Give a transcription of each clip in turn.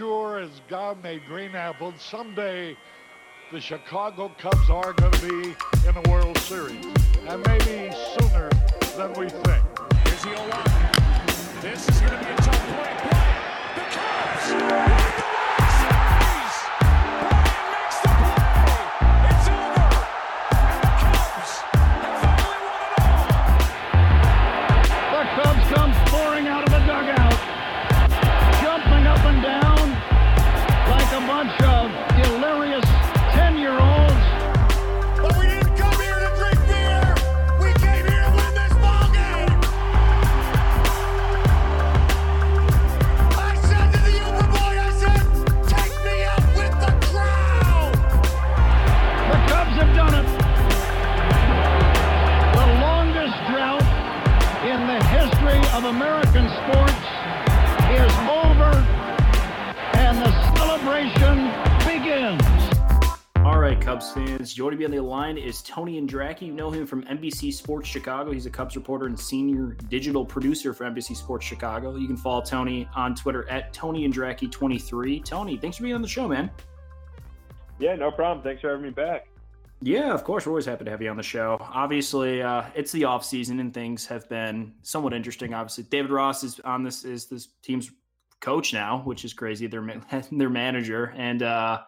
sure as God made green apples, someday the Chicago Cubs are going to be in a World Series, and maybe sooner than we think. Here's the 0 This is going to be Joining me on the line is Tony Andracki. You know him from NBC Sports Chicago. He's a Cubs reporter and senior digital producer for NBC Sports Chicago. You can follow Tony on Twitter at Tony Andracki23. Tony, thanks for being on the show, man. Yeah, no problem. Thanks for having me back. Yeah, of course. We're always happy to have you on the show. Obviously, uh, it's the off season and things have been somewhat interesting. Obviously, David Ross is on this is this team's coach now, which is crazy. Their their manager and uh,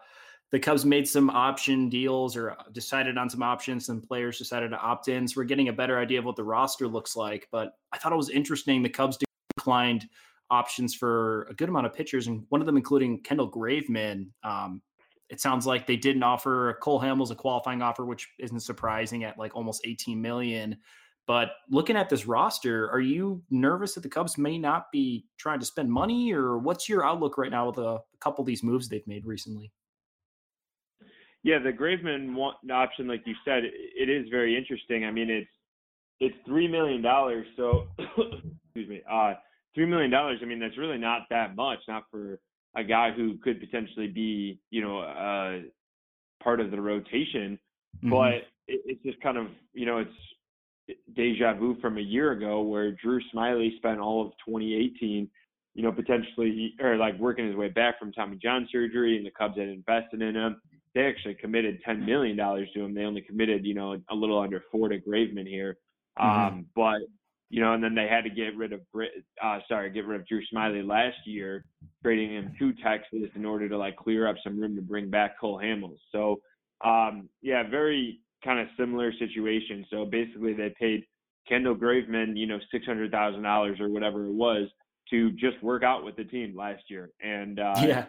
the Cubs made some option deals or decided on some options. Some players decided to opt in. So we're getting a better idea of what the roster looks like. But I thought it was interesting. The Cubs declined options for a good amount of pitchers, and one of them including Kendall Graveman. Um, it sounds like they didn't offer Cole Hamels a qualifying offer, which isn't surprising at like almost 18 million. But looking at this roster, are you nervous that the Cubs may not be trying to spend money, or what's your outlook right now with a, a couple of these moves they've made recently? Yeah, the Graveman one, option, like you said, it, is very interesting. I mean, it's it's three million dollars. So, excuse me, uh, three million dollars. I mean, that's really not that much, not for a guy who could potentially be, you know, uh, part of the rotation. Mhm. But it, it's just kind of, you know, it's deja vu from a year ago where Drew Smyly spent all of 2018, you know, potentially or like working his way back from Tommy John surgery, and the Cubs had invested in him. They actually committed 10 million dollars to him. They only committed, you know, a little under four to Graveman here. Mhm. Um, but you know, and then they had to get rid of, Brit- uh, sorry, get rid of Drew Smyly last year, trading him to Texas in order to like clear up some room to bring back Cole Hamels. So, um, yeah, very kind of similar situation. So basically, they paid Kendall Graveman, you know, six hundred thousand dollars or whatever it was to just work out with the team last year and uh, yeah.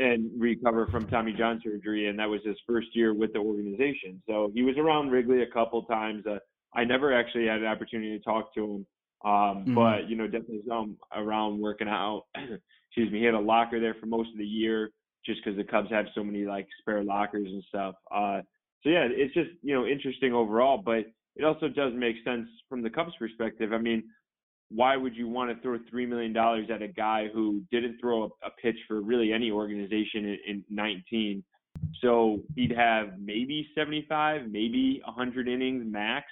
And recover from Tommy John surgery, and that was his first year with the organization. So he was around Wrigley a couple times. Uh, I never actually had an opportunity to talk to him, um, Mhm. but you know, definitely him around working out. Excuse me. He had a locker there for most of the year, just because the Cubs have so many like spare lockers and stuff. Uh, so yeah, it's just you know interesting overall, but it also does make sense from the Cubs' perspective. I mean, why would you want to throw three million dollars at a guy who didn't throw a, pitch for really any organization in, in 19? So he'd have maybe 75, maybe 100 innings max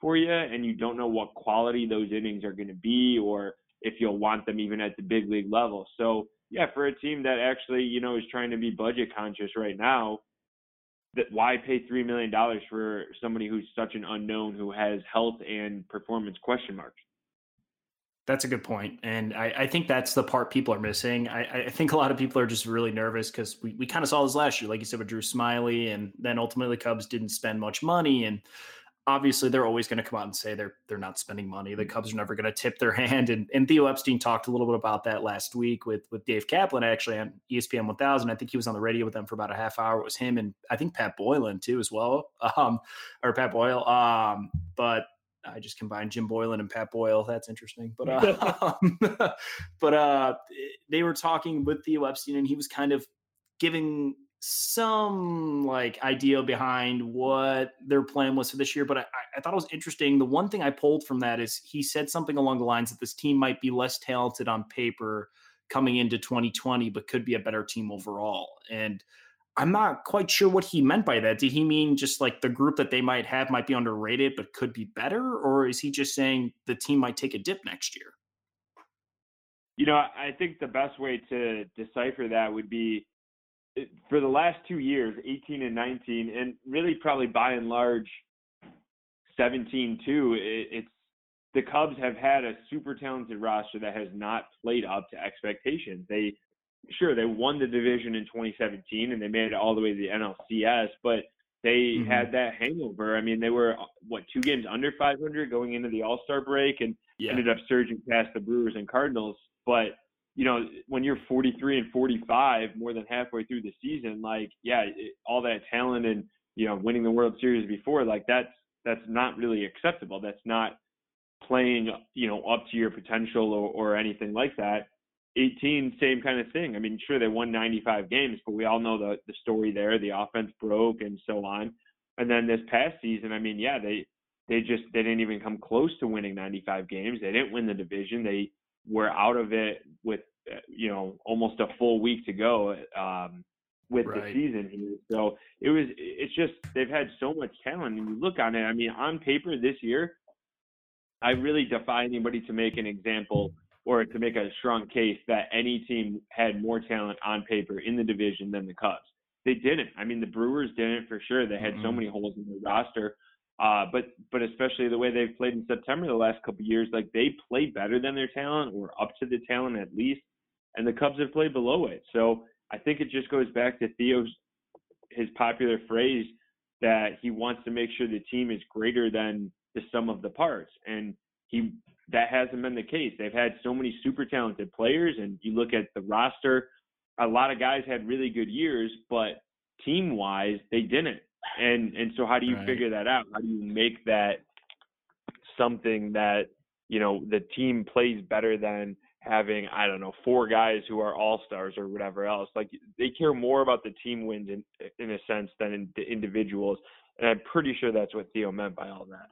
for you, and you don't know what quality those innings are going to be, or if you'll want them even at the big league level. So yeah, for a team that actually you know is trying to be budget conscious right now, that why pay three million dollars for somebody who's such an unknown who has health and performance question marks? That's a good point. And I, I think that's the part people are missing. I, I think a lot of people are just really nervous because we, we kind of saw this last year, like you said, with Drew Smyly, and then ultimately Cubs didn't spend much money. And obviously they're always going to come out and say they're they're not spending money. The Cubs are never going to tip their hand. And, and Theo Epstein talked a little bit about that last week with with Dave Kaplan actually on ESPN 1000. I think he was on the radio with them for about a half hour. It was him and I think Pat Boylan too as well, um, or Pat Boyle. Um, but I just combined Jim Boylan and Pat Boyle. That's interesting. But uh, um, but uh, they were talking with Theo Epstein, and he was kind of giving some like idea behind what their plan was for this year. But I, I thought it was interesting. The one thing I pulled from that is he said something along the lines that this team might be less talented on paper coming into 2020, but could be a better team overall. And I'm not quite sure what he meant by that. Did he mean just like the group that they might have might be underrated, but could be better? Or is he just saying the team might take a dip next year? You know, I think the best way to decipher that would be eh, for the last two years, 18 and 19, and really probably by and large 17 too. it's the Cubs have had a super talented roster that has not played up to expectations. They sure they won the division in 2017 and they made it all the way to the NLCS, but they mm-hmm. had that hangover. I mean, they were what two games under 500 going into the All Star break and yeah. ended up surging past the Brewers and Cardinals. But you know, when you're 43 and 45, more than halfway through the season, like yeah, it, all that talent and you know winning the World Series before, like that's that's not really acceptable. That's not playing you know up to your potential or, or anything like that. 18, same kind of thing. I mean, sure they won 95 games, but we all know the the story there. The offense broke and so on. And then this past season, I mean, yeah, they they just they didn't even come close to winning 95 games. They didn't win the division. They were out of it with you know almost a full week to go um, with right. the season here. So it was it's just they've had so much talent. And you look on it. I mean, on paper this year, I really defy anybody to make an example or to make a strong case that any team had more talent on paper in the division than the Cubs. They didn't. I mean, the Brewers didn't for sure. They had mm-hmm. so many holes in their roster. Uh, but but especially the way they've played in September the last couple of years, like they play better than their talent or up to the talent at least, and the Cubs have played below it. So I think it just goes back to Theo's his popular phrase that he wants to make sure the team is greater than the sum of the parts. And he that hasn't been the case. They've had so many super talented players, and you look at the roster, a lot of guys had really good years, but team wise, they didn't. And and so how do you right. figure that out? How do you make that something that you know the team plays better than having I don't know four guys who are all stars or whatever else. Like they care more about the team wins in in a sense than in the individuals, and I'm pretty sure that's what Theo meant by all that.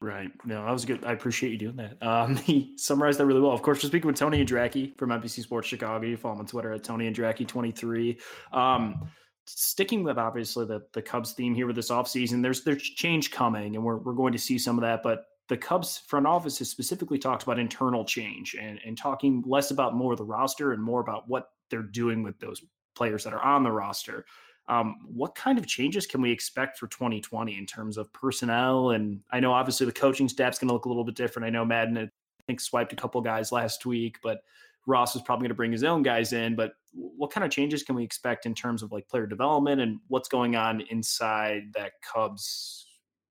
Right. No, that was good. I appreciate you doing that. Um, he summarized that really well. Of course, we're speaking with Tony Andracki from NBC Sports Chicago. You follow him on Twitter at Tony Andracki23. Um, sticking with obviously the, the Cubs theme here with this offseason, there's there's change coming, and we're, we're going to see some of that. But the Cubs front office has specifically talked about internal change and, and talking less about more of the roster and more about what they're doing with those players that are on the roster. Um, what kind of changes can we expect for 2020 in terms of personnel? And I know obviously the coaching staff's going to look a little bit different. I know Maddon, I think, swiped a couple guys last week, but Ross is probably going to bring his own guys in. But what kind of changes can we expect in terms of like player development and what's going on inside that Cubs,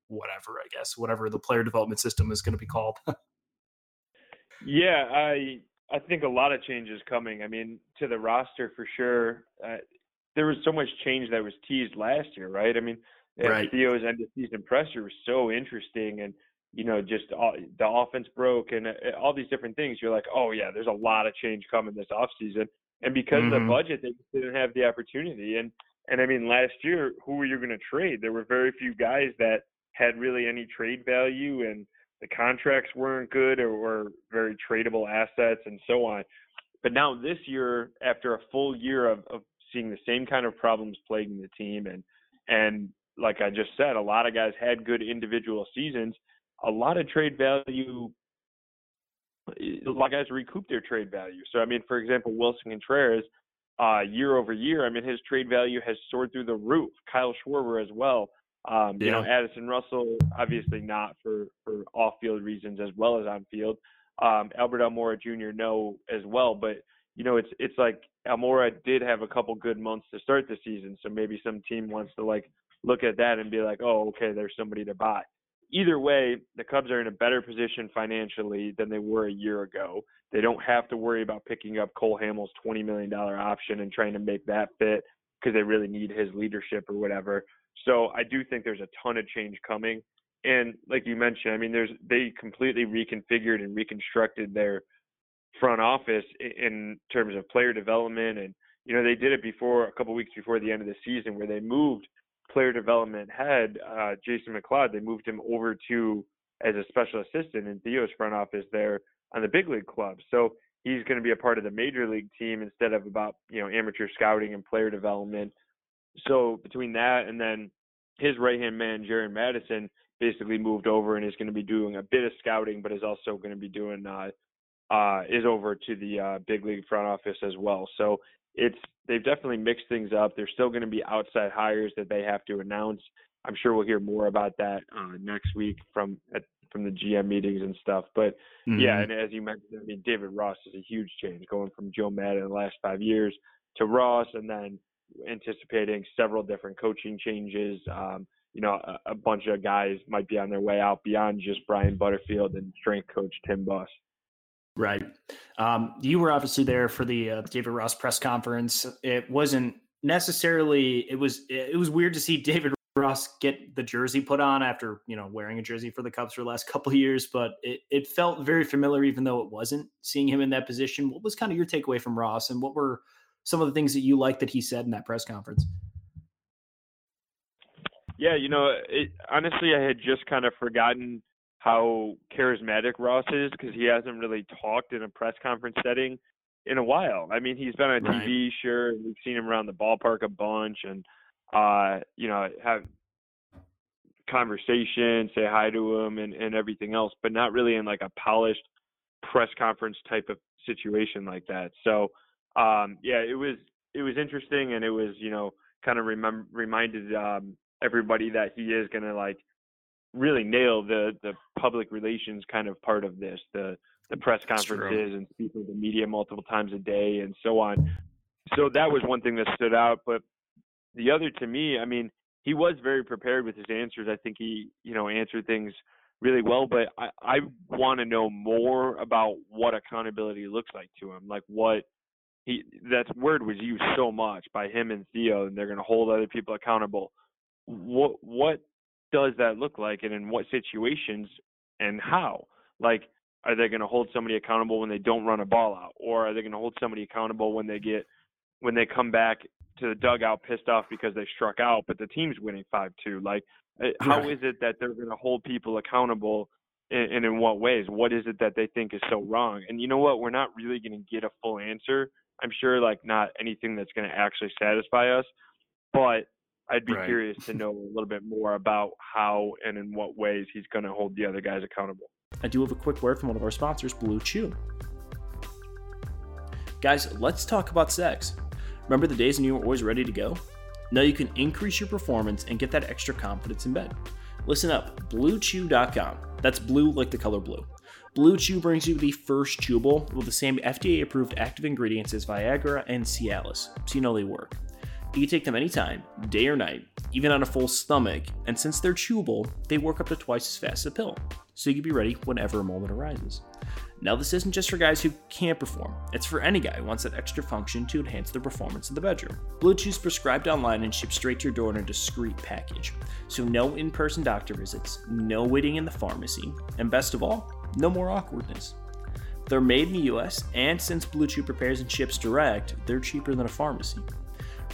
whatever, I guess, whatever the player development system is going to be called? yeah, I I think a lot of changes coming. I mean, to the roster for sure. Uh, there was so much change that was teased last year, right? I mean, right. Theo's end of season presser was so interesting, and you know, just all, the offense broke and uh, all these different things. You're like, oh yeah, there's a lot of change coming this off season, and because mm-hmm. of the mm-hmm. budget, they didn't have the opportunity. And and I mean, last year, who were you going to trade? There were very few guys that had really any trade value, and the contracts weren't good or were very tradable assets and so on. But now this year, after a full year of, of seeing the same kind of problems plaguing the team and and like I just said, a lot of guys had good individual seasons. A lot of trade value a lot of guys recoup their trade value. So I mean, for example, Willson Contreras, uh, year over year, I mean his trade value has soared through the roof. Kyle Schwarber as well. Um, yeah. You know, Addison Russell, obviously not for for off field reasons as well as on field. Um, Albert Almora Jr. no as well, but you know, it's it's like Almora did have a couple good months to start the season, so maybe some team wants to like look at that and be like, oh, okay, there's somebody to buy. Either way, the Cubs are in a better position financially than they were a year ago. They don't have to worry about picking up Cole Hamels' $20 million option and trying to make that fit because they really need his leadership or whatever. So I do think there's a ton of change coming. And like you mentioned, I mean, there's they completely reconfigured and reconstructed their front office in terms of player development. And you know they did it before a couple weeks before the end of the season where they moved player development head uh, Jason McLeod. They moved him over to as a special assistant in Theo's front office there on the big league club. So he's going to be a part of the major league team instead of about you know amateur scouting and player development. So between that and then his right hand man Jaron Madison basically moved over and is going to be doing a bit of scouting but is also going to be doing uh, uh, is over to the uh, big league front office as well. So it's they've definitely mixed things up. There's still going to be outside hires that they have to announce. I'm sure we'll hear more about that uh, next week from at, from the GM meetings and stuff. But mm-hmm. yeah, and as you mentioned, I mean David Ross is a huge change going from Joe Maddon in the last five years to Ross, and then anticipating several different coaching changes. Um, you know, a, a, bunch of guys might be on their way out beyond just Brian Butterfield and strength coach Tim Buss. Right. Um, you were obviously there for the uh, David Ross press conference. It wasn't necessarily. It was. It was weird to see David Ross get the jersey put on after you know wearing a jersey for the Cubs for the last couple years, but it, it felt very familiar, even though it wasn't. Seeing him in that position, what was kind of your takeaway from Ross, and what were some of the things that you liked that he said in that press conference? Yeah, you know, it, honestly, I had just kind of forgotten how charismatic Ross is because he hasn't really talked in a press conference setting in a while. I mean, he's been on right. TV, sure, we've seen him around the ballpark a bunch, and uh, you know, have conversation, say hi to him, and and everything else, but not really in like a polished press conference type of situation like that. So, um, yeah, it was it was interesting, and it was you know kind of remem- reminded um, everybody that he is going to like really nail the the public relations kind of part of this, the the press conferences and speaking to the media multiple times a day and so on. So that was one thing that stood out. But the other to me, I mean, he was very prepared with his answers. I think he, you know, answered things really well. But I, I want to know more about what accountability looks like to him. Like what he that word was used so much by him and Theo, and they're going to hold other people accountable. What what does that look like and in what situations and how? Like, are they going to hold somebody accountable when they don't run a ball out, or are they going to hold somebody accountable when they get when they come back to the dugout pissed off because they struck out, but the team's winning five two? Like, eh, how it that they're going to hold people accountable? And, and in what ways? What is it that they think is so wrong? And you know what? We're not really going to get a full answer. I'm sure, like, not anything that's going to actually satisfy us, but I'd be right. curious to know a little bit more about how and in what ways he's going to hold the other guys accountable. I do have a quick word from one of our sponsors, Blue Chew. Guys, let's talk about sex. Remember the days when you were always ready to go? Now you can increase your performance and get that extra confidence in bed. Listen up, bluechew.com. That's blue like the color blue. Blue Chew brings you the first chewable with the same FDA approved active ingredients as Viagra and Cialis, so you know they work. You can take them anytime, day or night, even on a full stomach, and since they're chewable, they work up to twice as fast as a pill, so you can be ready whenever a moment arises. Now, this isn't just for guys who can't perform, it's for any guy who wants that extra function to enhance their performance in the bedroom. Blue Chew's prescribed online and shipped straight to your door in a discreet package, so no in person doctor visits, no waiting in the pharmacy, and best of all, no more awkwardness. They're made in the US, and since Blue Chew prepares and ships direct, they're cheaper than a pharmacy.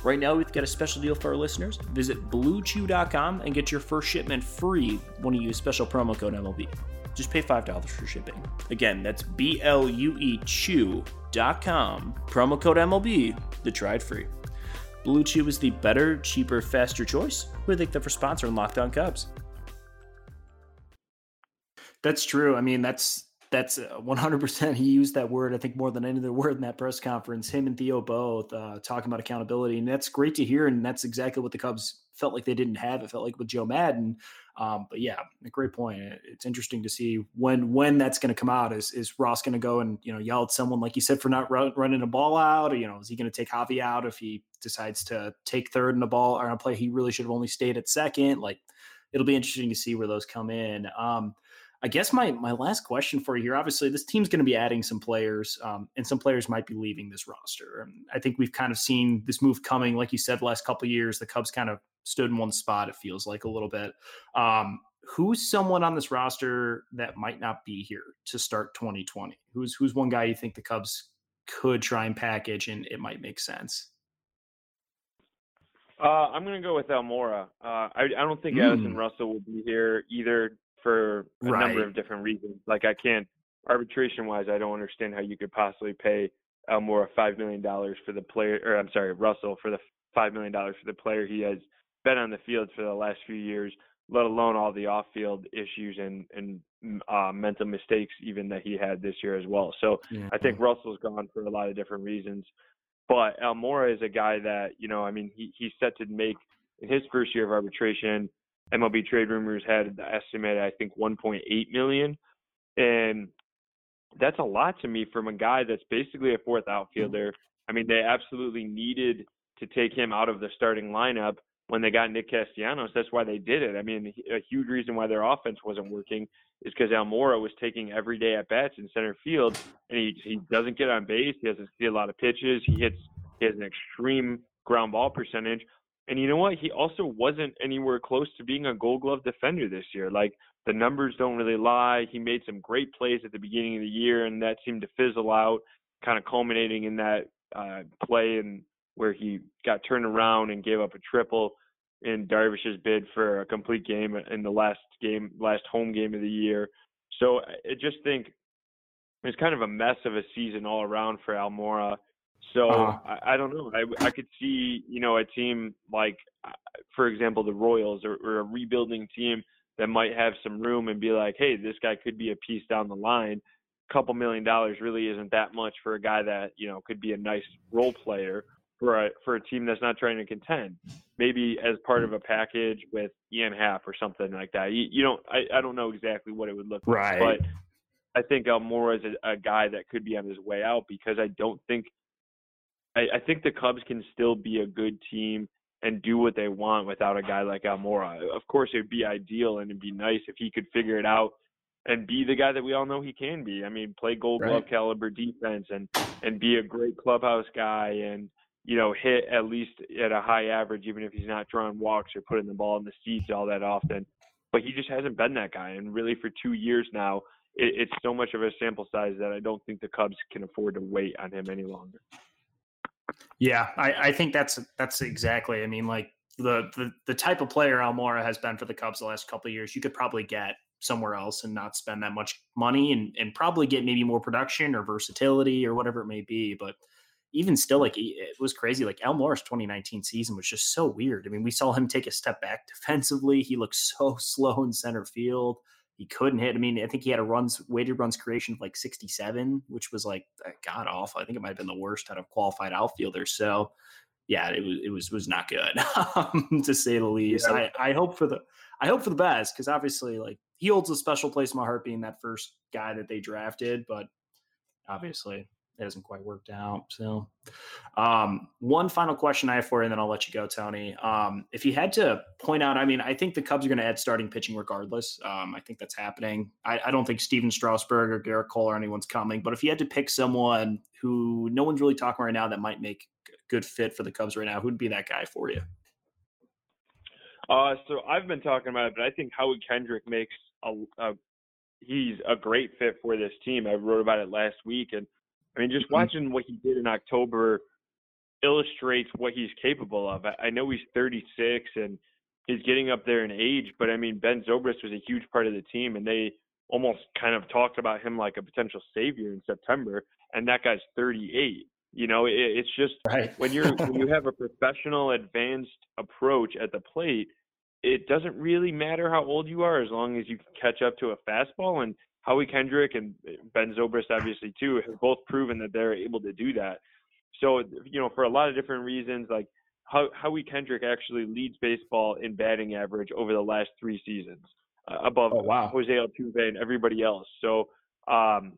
Right now, we've got a special deal for our listeners. Visit bluechew.com and get your first shipment free when you use special promo code MLB. Just pay $5 for shipping. Again, that's B L U E Chew.com, promo code MLB to try it free. Blue Chew is the better, cheaper, faster choice. We thank them for sponsoring Lockdown Cubs. That's true. I mean, that's that's 100% uh, he used that word i think more than any other word in that press conference him and theo both uh, talking about accountability and that's great to hear and that's exactly what the cubs felt like they didn't have it felt like with joe maddon um, but yeah a great point it's interesting to see when when that's going to come out is is ross going to go and you know yell at someone like you said for not run, running a ball out or you know is he going to take javy out if he decides to take third in a ball or a play he really should have only stayed at second like it'll be interesting to see where those come in um, I guess my my last question for you here. Obviously, this team's going to be adding some players, um, and some players might be leaving this roster. I think we've kind of seen this move coming, like you said, the last couple years. The Cubs kind of stood in one spot. It feels like a little bit. Um, who's someone on this roster that might not be here to start 2020? Who's who's one guy you think the Cubs could try and package, and it might make sense? Uh, I'm going to go with Almora. Uh, I, I, don't think mm. Addison Russell will be here either for a right. number of different reasons. Like I can't arbitration wise, I don't understand how you could possibly pay Almora five million dollars for the player, or I'm sorry, Russell for the five million dollars for the player he has been on the field for the last few years, let alone all the off-field issues and and uh, mental mistakes even that he had this year as well. So Yeah. I think Russell's gone for a lot of different reasons. But Almora is a guy that, you know, I mean, he, he's set to make in his first year of arbitration, MLB trade rumors had the estimate, I think, 1.8 million. And that's a lot to me from a guy that's basically a fourth mm-hmm. outfielder. I mean, they absolutely needed to take him out of the starting lineup when they got Nick Castellanos. That's why they did it. I mean, a huge reason why their offense wasn't working is because Almora was taking everyday at bats in center field, and he he doesn't get on base. He doesn't see a lot of pitches. He hits. He has an extreme ground ball percentage. And you know what? He also wasn't anywhere close to being a Gold Glove defender this year. Like the numbers don't really lie. He made some great plays at the beginning of the year, and that seemed to fizzle out, kind of culminating in that uh, play and where he got turned around and gave up a triple in Darvish's bid for a complete game in the last game, last home game of the year. So I just think it's kind of a mess of a season all around for Almora. So Uh-huh. I, I don't know. I, I could see, you know, a team like, uh, for example, the Royals or, or a rebuilding team that might have some room and be like, hey, this guy could be a piece down the line. A couple million dollars really isn't that much for a guy that you know could be a nice role player for a for a team that's not trying to contend. Maybe as part of a package with Ian Happ or something like that. You, you don't. I, I don't know exactly what it would look Right. like, but I think Almora is a, a guy that could be on his way out because I don't think. I, I think the Cubs can still be a good team and do what they want without a guy like Almora. Of course, it would be ideal and it'd be nice if he could figure it out and be the guy that we all know he can be. I mean, play Gold Glove caliber defense and and be a great clubhouse guy and you know hit at least at a high average, even if he's not drawing walks or putting the ball in the seats all that often. But he just hasn't been that guy, and really for two years now, it, it's so much of a sample size that I don't think the Cubs can afford to wait on him any longer. Yeah, I, I think that's that's exactly. I mean, like the, the the type of player Almora has been for the Cubs the last couple of years, you could probably get somewhere else and not spend that much money and and probably get maybe more production or versatility or whatever it may be. But even still, like it was crazy. Like Almora's 2019 season was just so weird. I mean, we saw him take a step back defensively. He looked so slow in center field. He couldn't hit. I mean, I think he had a runs weighted runs creation of like 67, which was like uh, god awful. I think it might have been the worst out of qualified outfielders. So yeah, it was it was was not good to say the least. Yeah. I, I hope for the I hope for the best because obviously like he holds a special place in my heart being that first guy that they drafted, but obviously it hasn't quite worked out. So um, one final question I have for you, and then I'll let you go, Tony. Um, if you had to point out, I mean, I think the Cubs are going to add starting pitching regardless. Um, I think that's happening. I, I don't think Stephen Strasburg or Gerrit Cole or anyone's coming, but if you had to pick someone who no one's really talking right now that might make a good fit for the Cubs right now, who'd be that guy for you? Uh, so I've been talking about it, but I think Howie Kendrick makes a, a he's a great fit for this team. I wrote about it last week, and I mean, just Mhm. watching what he did in October illustrates what he's capable of. I, I know he's 36 and he's getting up there in age, but I mean, Ben Zobrist was a huge part of the team, and they almost kind of talked about him like a potential savior in September, and that guy's 38. You know, it, it's just Right. when you're when you have a professional advanced approach at the plate it doesn't really matter how old you are as long as you can catch up to a fastball and Howie Kendrick and Ben Zobrist obviously too have both proven that they're able to do that. So you know for a lot of different reasons like Howie Kendrick actually leads baseball in batting average over the last 3 seasons uh, above Oh, wow. Jose Altuve and everybody else. So um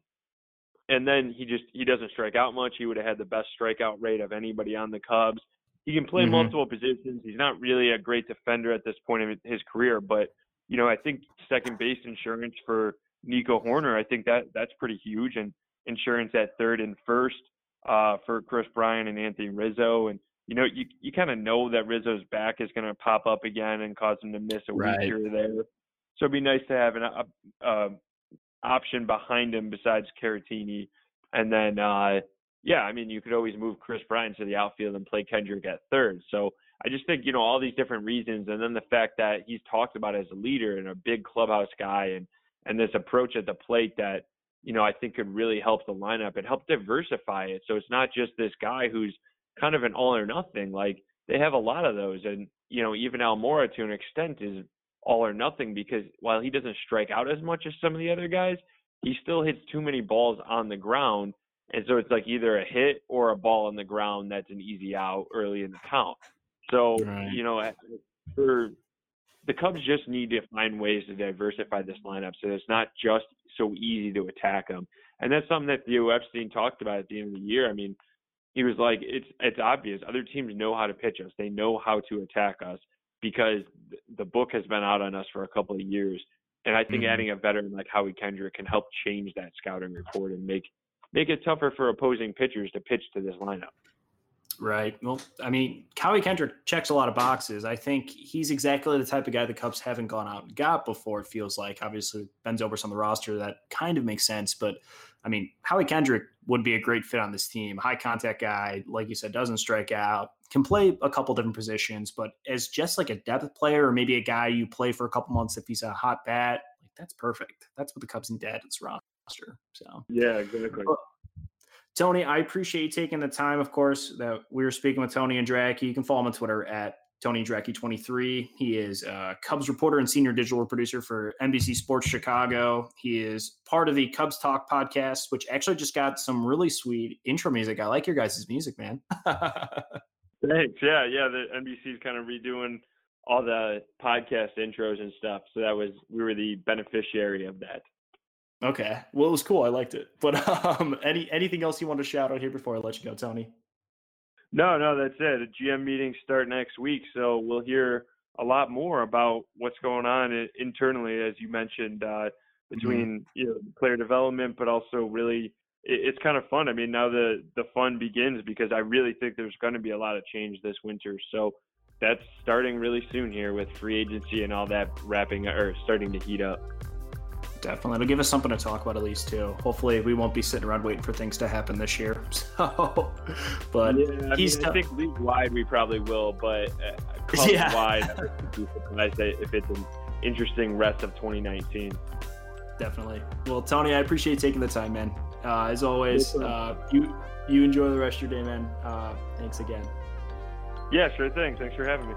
and then he just he doesn't strike out much. He would have had the best strikeout rate of anybody on the Cubs. He can play Mhm. multiple positions. He's not really a great defender at this point in his career, but you know I think second base insurance for Nico Hoerner, I think that that's pretty huge, and insurance at third and first uh, for Kris Bryant and Anthony Rizzo, and you know you you kind of know that Rizzo's back is going to pop up again and cause him to miss a Right. week here or there. So it'd be nice to have an op- uh, option behind him besides Caratini, and then uh, yeah, I mean you could always move Kris Bryant to the outfield and play Kendrick at third. So I just think you know all these different reasons, and then the fact that he's talked about as a leader and a big clubhouse guy, and and this approach at the plate that you know I think could really help the lineup and help diversify it. So it's not just this guy who's kind of an all or nothing. Like they have a lot of those, and you know even Almora to an extent is all or nothing because while he doesn't strike out as much as some of the other guys, he still hits too many balls on the ground. And so it's like either a hit or a ball on the ground that's an easy out early in the count. So, Right. you know, for the Cubs just need to find ways to diversify this lineup so it's not just so easy to attack them. And that's something that Theo Epstein talked about at the end of the year. I mean, he was like, it's it's obvious. Other teams know how to pitch us. They know how to attack us because the book has been out on us for a couple of years. And I think Mhm. adding a veteran like Howie Kendrick can help change that scouting report and make make it tougher for opposing pitchers to pitch to this lineup. Right. Well, I mean, Howie Kendrick checks a lot of boxes. I think he's exactly the type of guy the Cubs haven't gone out and got before. It feels like obviously Ben Zobrist on the roster that kind of makes sense, but I mean, Howie Kendrick would be a great fit on this team. High contact guy, like you said, doesn't strike out, can play a couple different positions, but as just like a depth player or maybe a guy you play for a couple months if he's a hot bat, like that's perfect. That's what the Cubs need to add to this roster. So Yeah, exactly. Tony, I appreciate you taking the time, of course, that we were speaking with Tony and Andracki. You can follow him on Twitter at Tony Andracki23. He is a Cubs reporter and senior digital producer for NBC Sports Chicago. He is part of the Cubs Talk podcast, which actually just got some really sweet intro music. I like your guys' music, man. Thanks. Yeah, yeah. The NBC's kind of redoing all the podcast intros and stuff. So that was we were the beneficiary of that. Okay. Well, it was cool. I liked it. But um, any anything else you want to shout out here before I let you go, Tony? No, no, that's it. The GM meetings start next week, so we'll hear a lot more about what's going on internally, as you mentioned, uh, between you know player development, but also really it, it's kind of fun. I mean, now the the fun begins because I really think there's going to be a lot of change this winter. So that's starting really soon here with free agency and all that wrapping or starting to heat up. Definitely. It'll give us something to talk about at least too. Hopefully we won't be sitting around waiting for things to happen this year. So but yeah, I, he's mean, I done- think league wide we probably will, but uh, Yeah. wide, I be surprised if it's an interesting rest of 2019. definitely. Well, Tony, I appreciate taking the time, man. Uh, as always, uh, you you enjoy the rest of your day, man. Uh, thanks again. Yeah, sure thing. Thanks for having me.